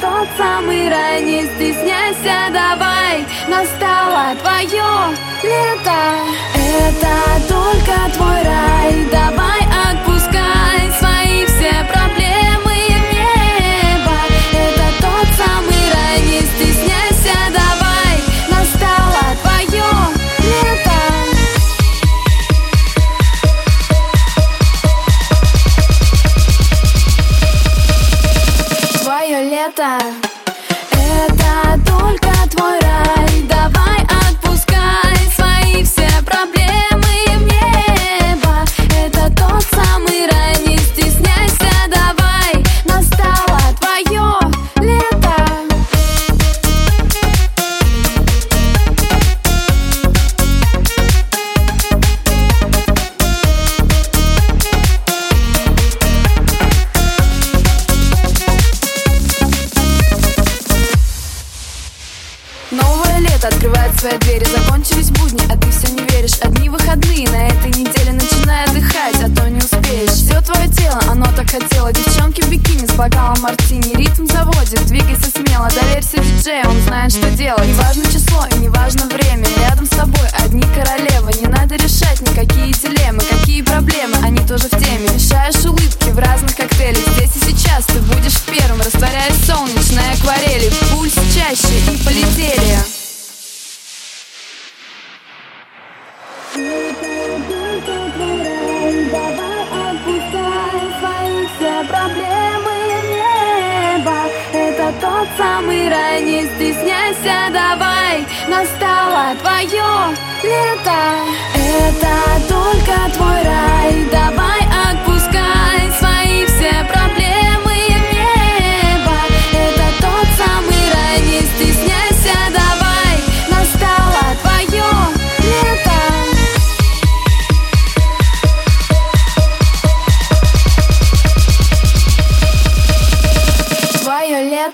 тот самый рай, не стесняйся, давай. Настало твое лето Лето Это свои двери Закончились будни, а ты все не веришь. Одни выходные на этой неделе Начинай отдыхать, а то не успеешь. Все твое тело, оно так хотело. Девчонки в бикини с бокалом мартини. Ритм заводит, двигайся смело. Доверься диджею, он знает, что делать. Неважно число и неважно время. Рядом с тобой одни королевы. Не надо решать никакие дилеммы. Какие проблемы, тот самый рай, не стесняйся, давай Настало твое лето. Это только твой рай,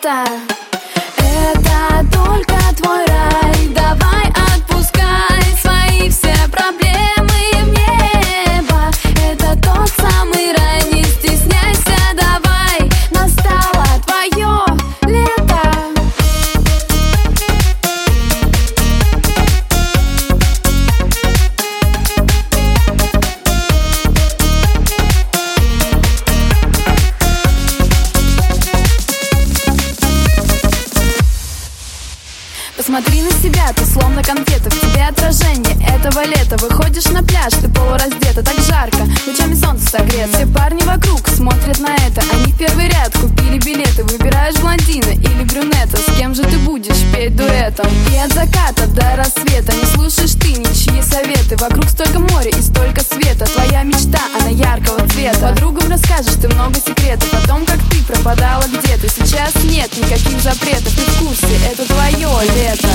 Твое Посмотри на себя, ты словно конфета В тебе отражение этого лета. Выходишь на пляж, ты полураздета Так жарко, лучами солнца согрето. Все парни вокруг смотрят на это Они в первый ряд купили билеты. Выбираешь блондина или брюнета С кем же ты будешь петь дуэтом? И от заката до рассвета Не слушаешь ты ничьи советы. Вокруг столько моря и столько света Твоя мечта, она яркого цвета. Подругам расскажешь ты много секретов О том, как ты пропадала где-то. Сейчас нет никаких volver